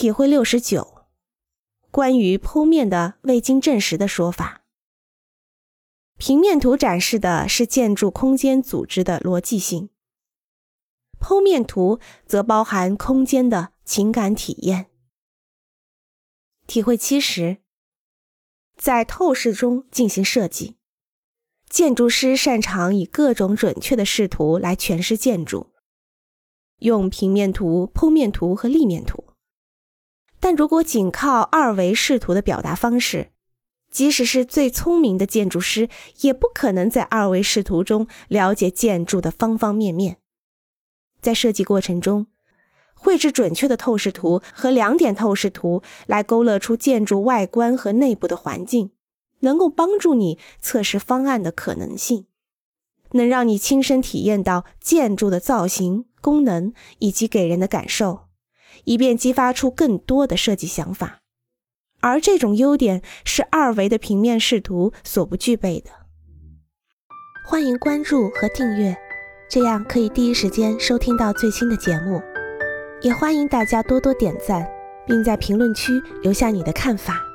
体会六十九，关于剖面的未经证实的说法。平面图展示的是建筑空间组织的逻辑性，剖面图则包含空间的情感体验。体会七十，在透视中进行设计。建筑师擅长以各种准确的视图来诠释建筑，用平面图、剖面图和立面图。但如果仅靠二维视图的表达方式，即使是最聪明的建筑师，也不可能在二维视图中了解建筑的方方面面。在设计过程中，绘制准确的透视图和两点透视图来勾勒出建筑外观和内部的环境，能够帮助你测试方案的可能性，能让你亲身体验到建筑的造型、功能以及给人的感受。以便激发出更多的设计想法，而这种优点是二维的平面视图所不具备的。欢迎关注和订阅，这样可以第一时间收听到最新的节目。也欢迎大家多多点赞，并在评论区留下你的看法。